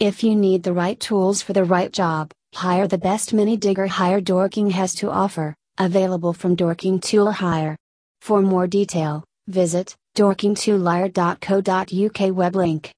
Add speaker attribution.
Speaker 1: If you need the right tools for the right job, hire the best mini digger hire Dorking has to offer, available from Dorking Tool Hire. For more detail, visit dorkingtoolhire.co.uk web link.